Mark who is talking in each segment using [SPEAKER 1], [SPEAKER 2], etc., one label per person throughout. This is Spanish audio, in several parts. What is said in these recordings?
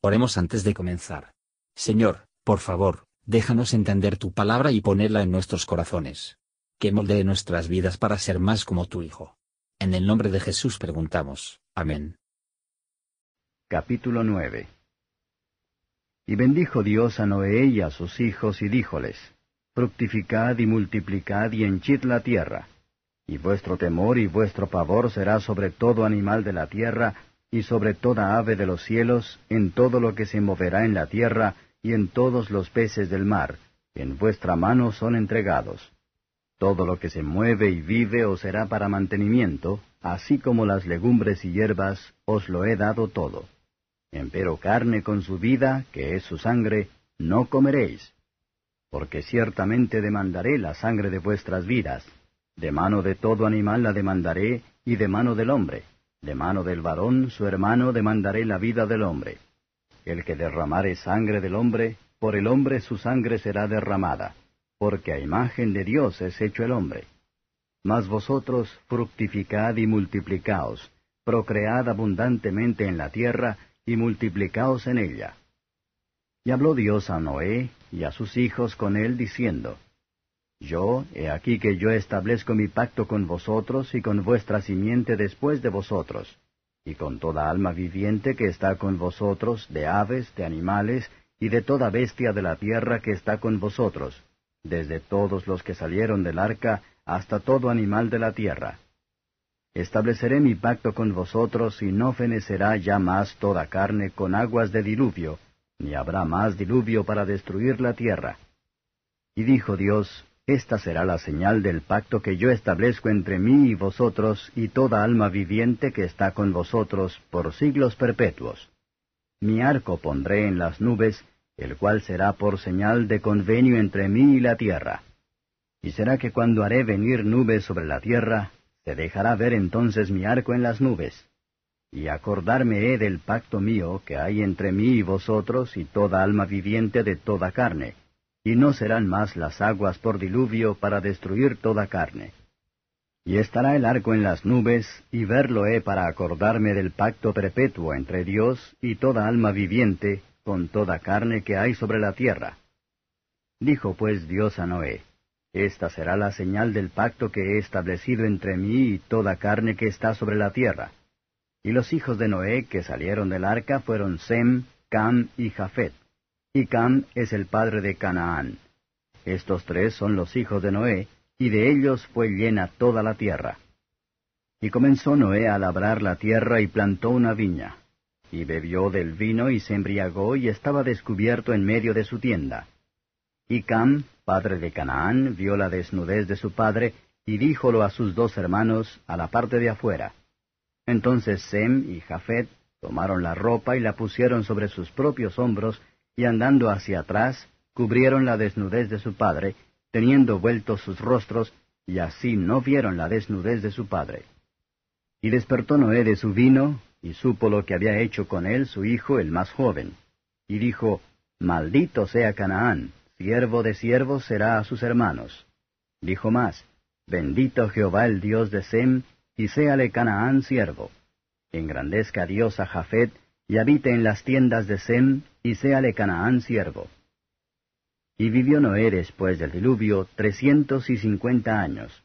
[SPEAKER 1] Oremos antes de comenzar. Señor, por favor, déjanos entender tu palabra y ponerla en nuestros corazones. Que moldee nuestras vidas para ser más como tu Hijo. En el nombre de Jesús preguntamos. Amén.
[SPEAKER 2] Capítulo 9 Y bendijo Dios a Noé y a sus hijos y díjoles, Fructificad y multiplicad y henchid la tierra. Y vuestro temor y vuestro pavor será sobre todo animal de la tierra, y sobre toda ave de los cielos, en todo lo que se moverá en la tierra, y en todos los peces del mar, en vuestra mano son entregados. Todo lo que se mueve y vive os será para mantenimiento, así como las legumbres y hierbas, os lo he dado todo. Empero carne con su vida, que es su sangre, no comeréis. Porque ciertamente demandaré la sangre de vuestras vidas. De mano de todo animal la demandaré, y de mano del hombre de mano del varón, su hermano, demandaré la vida del hombre. El que derramare sangre del hombre, por el hombre su sangre será derramada, porque a imagen de Dios es hecho el hombre. Mas vosotros fructificad y multiplicaos, procread abundantemente en la tierra, y multiplicaos en ella. Y habló Dios a Noé y a sus hijos con él, diciendo, yo, he aquí que yo establezco mi pacto con vosotros y con vuestra simiente después de vosotros, y con toda alma viviente que está con vosotros, de aves, de animales, y de toda bestia de la tierra que está con vosotros, desde todos los que salieron del arca hasta todo animal de la tierra. Estableceré mi pacto con vosotros y no fenecerá ya más toda carne con aguas de diluvio, ni habrá más diluvio para destruir la tierra. Y dijo Dios, esta será la señal del pacto que yo establezco entre mí y vosotros y toda alma viviente que está con vosotros por siglos perpetuos. Mi arco pondré en las nubes, el cual será por señal de convenio entre mí y la tierra. Y será que cuando haré venir nubes sobre la tierra, se dejará ver entonces mi arco en las nubes. Y acordarme he del pacto mío que hay entre mí y vosotros y toda alma viviente de toda carne y no serán más las aguas por diluvio para destruir toda carne. Y estará el arco en las nubes, y verlo he para acordarme del pacto perpetuo entre Dios y toda alma viviente, con toda carne que hay sobre la tierra. Dijo pues Dios a Noé, Esta será la señal del pacto que he establecido entre mí y toda carne que está sobre la tierra. Y los hijos de Noé que salieron del arca fueron Sem, Cam y Jafet y Cam es el padre de Canaán. Estos tres son los hijos de Noé, y de ellos fue llena toda la tierra. Y comenzó Noé a labrar la tierra y plantó una viña. Y bebió del vino y se embriagó y estaba descubierto en medio de su tienda. Y Cam, padre de Canaán, vio la desnudez de su padre, y díjolo a sus dos hermanos a la parte de afuera. Entonces Sem y Jafet tomaron la ropa y la pusieron sobre sus propios hombros, y andando hacia atrás, cubrieron la desnudez de su padre, teniendo vueltos sus rostros, y así no vieron la desnudez de su padre. Y despertó Noé de su vino, y supo lo que había hecho con él su hijo el más joven. Y dijo, Maldito sea Canaán, siervo de siervos será a sus hermanos. Dijo más, Bendito Jehová el Dios de Sem, y séale Canaán siervo. Engrandezca Dios a Jafet, y habite en las tiendas de Sem, y séale Canaán siervo. Y vivió Noé después del diluvio trescientos y cincuenta años.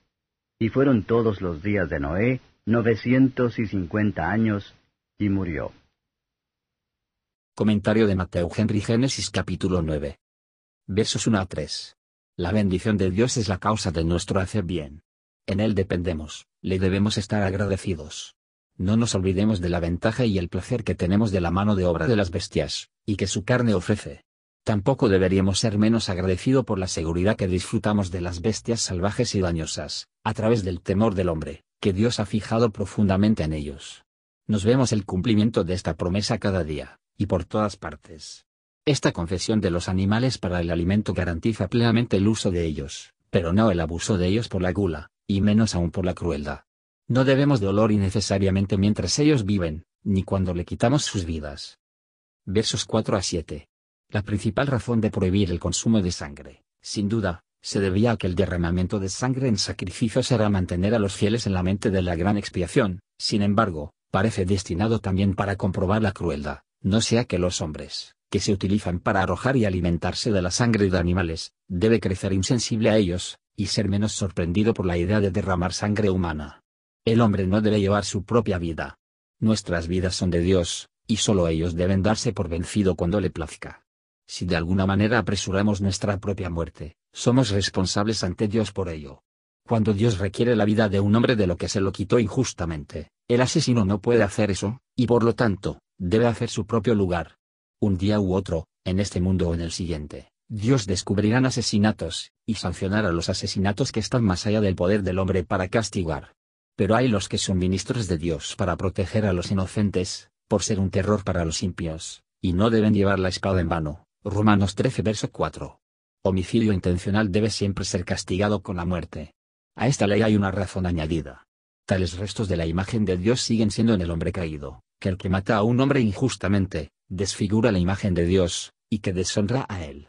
[SPEAKER 2] Y fueron todos los días de Noé novecientos y cincuenta años, y murió.
[SPEAKER 1] Comentario de Mateo Henry Génesis capítulo 9. Versos 1 a 3. La bendición de Dios es la causa de nuestro hacer bien. En Él dependemos, le debemos estar agradecidos. No nos olvidemos de la ventaja y el placer que tenemos de la mano de obra de las bestias, y que su carne ofrece. Tampoco deberíamos ser menos agradecido por la seguridad que disfrutamos de las bestias salvajes y dañosas, a través del temor del hombre, que Dios ha fijado profundamente en ellos. Nos vemos el cumplimiento de esta promesa cada día, y por todas partes. Esta confesión de los animales para el alimento garantiza plenamente el uso de ellos, pero no el abuso de ellos por la gula, y menos aún por la crueldad. No debemos dolor innecesariamente mientras ellos viven, ni cuando le quitamos sus vidas. Versos 4 a 7. La principal razón de prohibir el consumo de sangre, sin duda, se debía a que el derramamiento de sangre en sacrificios era mantener a los fieles en la mente de la gran expiación, sin embargo, parece destinado también para comprobar la crueldad, no sea que los hombres, que se utilizan para arrojar y alimentarse de la sangre de animales, debe crecer insensible a ellos, y ser menos sorprendido por la idea de derramar sangre humana. El hombre no debe llevar su propia vida. Nuestras vidas son de Dios, y solo ellos deben darse por vencido cuando le plazca. Si de alguna manera apresuramos nuestra propia muerte, somos responsables ante Dios por ello. Cuando Dios requiere la vida de un hombre de lo que se lo quitó injustamente, el asesino no puede hacer eso, y por lo tanto, debe hacer su propio lugar. Un día u otro, en este mundo o en el siguiente, Dios descubrirá asesinatos, y sancionará los asesinatos que están más allá del poder del hombre para castigar. Pero hay los que son ministros de Dios para proteger a los inocentes, por ser un terror para los impios, y no deben llevar la espada en vano. Romanos 13 verso 4. Homicidio intencional debe siempre ser castigado con la muerte. A esta ley hay una razón añadida. Tales restos de la imagen de Dios siguen siendo en el hombre caído, que el que mata a un hombre injustamente, desfigura la imagen de Dios, y que deshonra a él.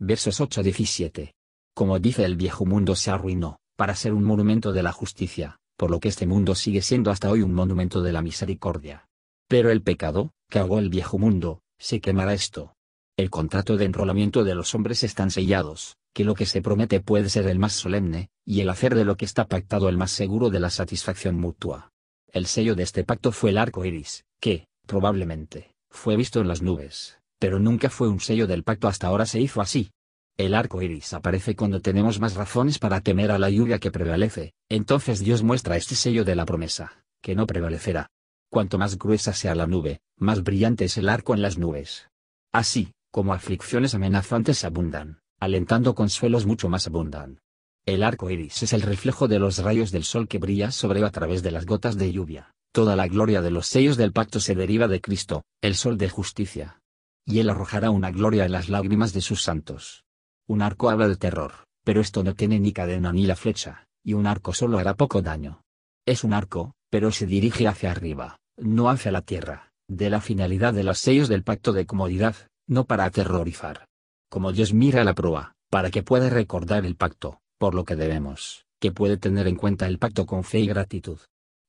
[SPEAKER 1] Versos 8 a 17. Como dice el viejo mundo se arruinó, para ser un monumento de la justicia, por lo que este mundo sigue siendo hasta hoy un monumento de la misericordia. Pero el pecado, que ahogó el viejo mundo, se quemará esto. El contrato de enrolamiento de los hombres están sellados, que lo que se promete puede ser el más solemne, y el hacer de lo que está pactado el más seguro de la satisfacción mutua. El sello de este pacto fue el arco iris, que, probablemente, fue visto en las nubes, pero nunca fue un sello del pacto hasta ahora se hizo así. El arco iris aparece cuando tenemos más razones para temer a la lluvia que prevalece, entonces Dios muestra este sello de la promesa, que no prevalecerá. Cuanto más gruesa sea la nube, más brillante es el arco en las nubes. Así, como aflicciones amenazantes abundan, alentando consuelos mucho más abundan. El arco iris es el reflejo de los rayos del sol que brilla sobre a través de las gotas de lluvia. Toda la gloria de los sellos del pacto se deriva de Cristo, el sol de justicia. Y él arrojará una gloria en las lágrimas de sus santos. Un arco habla de terror, pero esto no tiene ni cadena ni la flecha, y un arco solo hará poco daño. Es un arco, pero se dirige hacia arriba, no hacia la tierra, de la finalidad de los sellos del pacto de comodidad, no para aterrorizar. Como Dios mira la proa, para que pueda recordar el pacto, por lo que debemos, que puede tener en cuenta el pacto con fe y gratitud.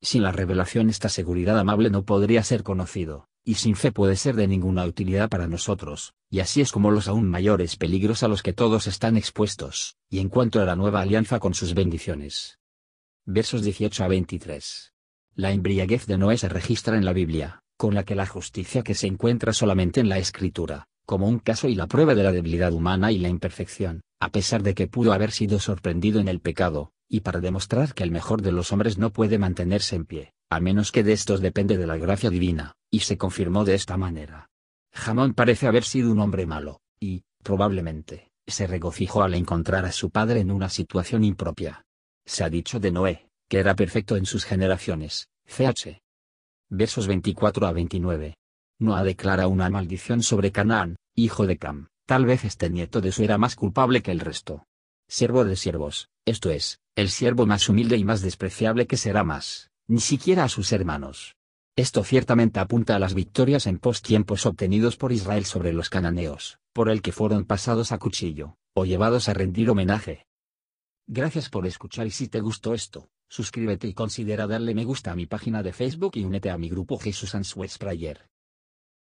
[SPEAKER 1] Sin la revelación esta seguridad amable no podría ser conocido, y sin fe puede ser de ninguna utilidad para nosotros, y así es como los aún mayores peligros a los que todos están expuestos, y en cuanto a la nueva alianza con sus bendiciones. Versos 18 a 23. La embriaguez de Noé se registra en la Biblia, con la que la justicia que se encuentra solamente en la Escritura, como un caso y la prueba de la debilidad humana y la imperfección, a pesar de que pudo haber sido sorprendido en el pecado, y para demostrar que el mejor de los hombres no puede mantenerse en pie, a menos que de estos depende de la gracia divina, y se confirmó de esta manera. Jamón parece haber sido un hombre malo, y, probablemente, se regocijó al encontrar a su padre en una situación impropia. Se ha dicho de Noé, que era perfecto en sus generaciones, ch. Versos 24 a 29. Noah declara una maldición sobre Canaán, hijo de Cam, tal vez este nieto de su era más culpable que el resto. Siervo de siervos, esto es, el siervo más humilde y más despreciable que será más, ni siquiera a sus hermanos. Esto ciertamente apunta a las victorias en post-tiempos obtenidos por Israel sobre los cananeos, por el que fueron pasados a cuchillo, o llevados a rendir homenaje. Gracias por escuchar y si te gustó esto, suscríbete y considera darle me gusta a mi página de Facebook y únete a mi grupo Jesús Answers Prayer.